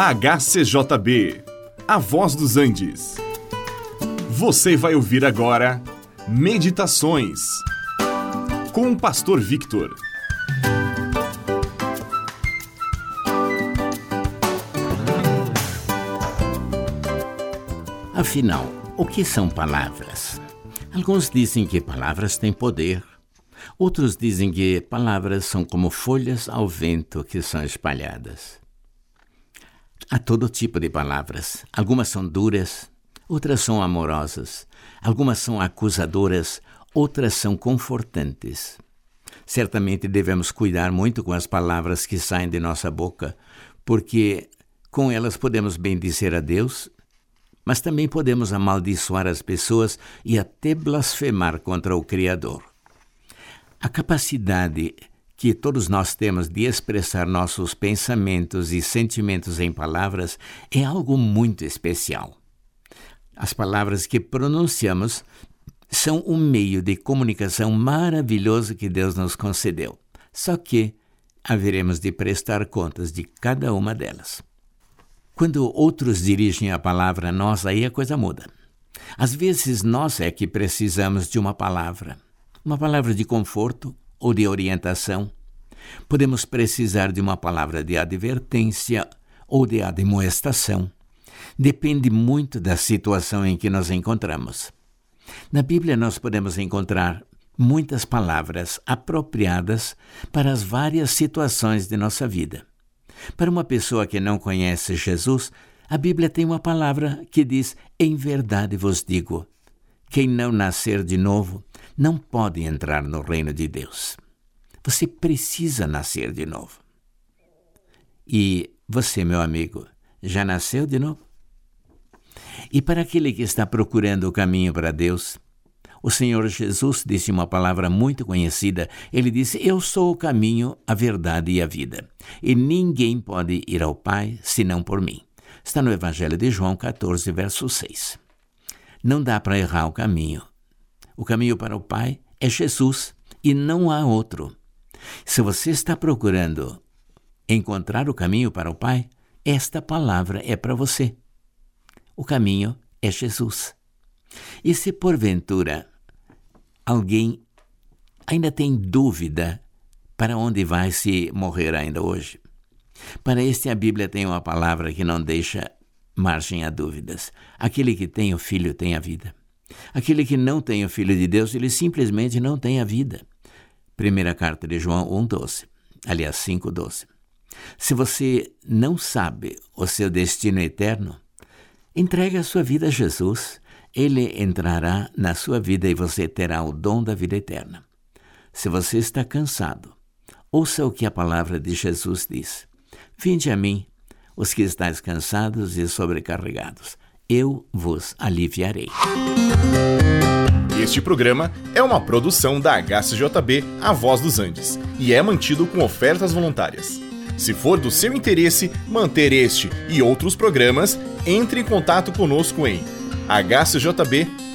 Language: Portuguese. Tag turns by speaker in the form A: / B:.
A: HCJB, A Voz dos Andes. Você vai ouvir agora Meditações com o Pastor Victor.
B: Afinal, o que são palavras? Alguns dizem que palavras têm poder. Outros dizem que palavras são como folhas ao vento que são espalhadas. Há todo tipo de palavras. Algumas são duras, outras são amorosas, algumas são acusadoras, outras são confortantes. Certamente devemos cuidar muito com as palavras que saem de nossa boca, porque com elas podemos bendizer a Deus, mas também podemos amaldiçoar as pessoas e até blasfemar contra o Criador. A capacidade que todos nós temos de expressar nossos pensamentos e sentimentos em palavras é algo muito especial. As palavras que pronunciamos são um meio de comunicação maravilhoso que Deus nos concedeu. Só que haveremos de prestar contas de cada uma delas. Quando outros dirigem a palavra a nós, aí a coisa muda. Às vezes nós é que precisamos de uma palavra, uma palavra de conforto, ou de orientação. Podemos precisar de uma palavra de advertência ou de admoestação. Depende muito da situação em que nos encontramos. Na Bíblia, nós podemos encontrar muitas palavras apropriadas para as várias situações de nossa vida. Para uma pessoa que não conhece Jesus, a Bíblia tem uma palavra que diz: Em verdade vos digo, quem não nascer de novo não pode entrar no reino de Deus. Você precisa nascer de novo. E você, meu amigo, já nasceu de novo? E para aquele que está procurando o caminho para Deus, o Senhor Jesus disse uma palavra muito conhecida. Ele disse: Eu sou o caminho, a verdade e a vida. E ninguém pode ir ao Pai senão por mim. Está no Evangelho de João 14, verso 6. Não dá para errar o caminho. O caminho para o Pai é Jesus e não há outro. Se você está procurando encontrar o caminho para o Pai, esta palavra é para você. O caminho é Jesus. E se porventura alguém ainda tem dúvida para onde vai se morrer ainda hoje, para este a Bíblia tem uma palavra que não deixa margem a dúvidas. Aquele que tem o filho tem a vida. Aquele que não tem o filho de Deus, ele simplesmente não tem a vida. Primeira carta de João 1:12. Aliás, 5:12. Se você não sabe o seu destino eterno, entregue a sua vida a Jesus. Ele entrará na sua vida e você terá o dom da vida eterna. Se você está cansado, ouça o que a palavra de Jesus diz. Vinde a mim, os que estáis cansados e sobrecarregados. Eu vos aliviarei.
A: Este programa é uma produção da HCJB A Voz dos Andes e é mantido com ofertas voluntárias. Se for do seu interesse manter este e outros programas, entre em contato conosco em hcjb.com.br.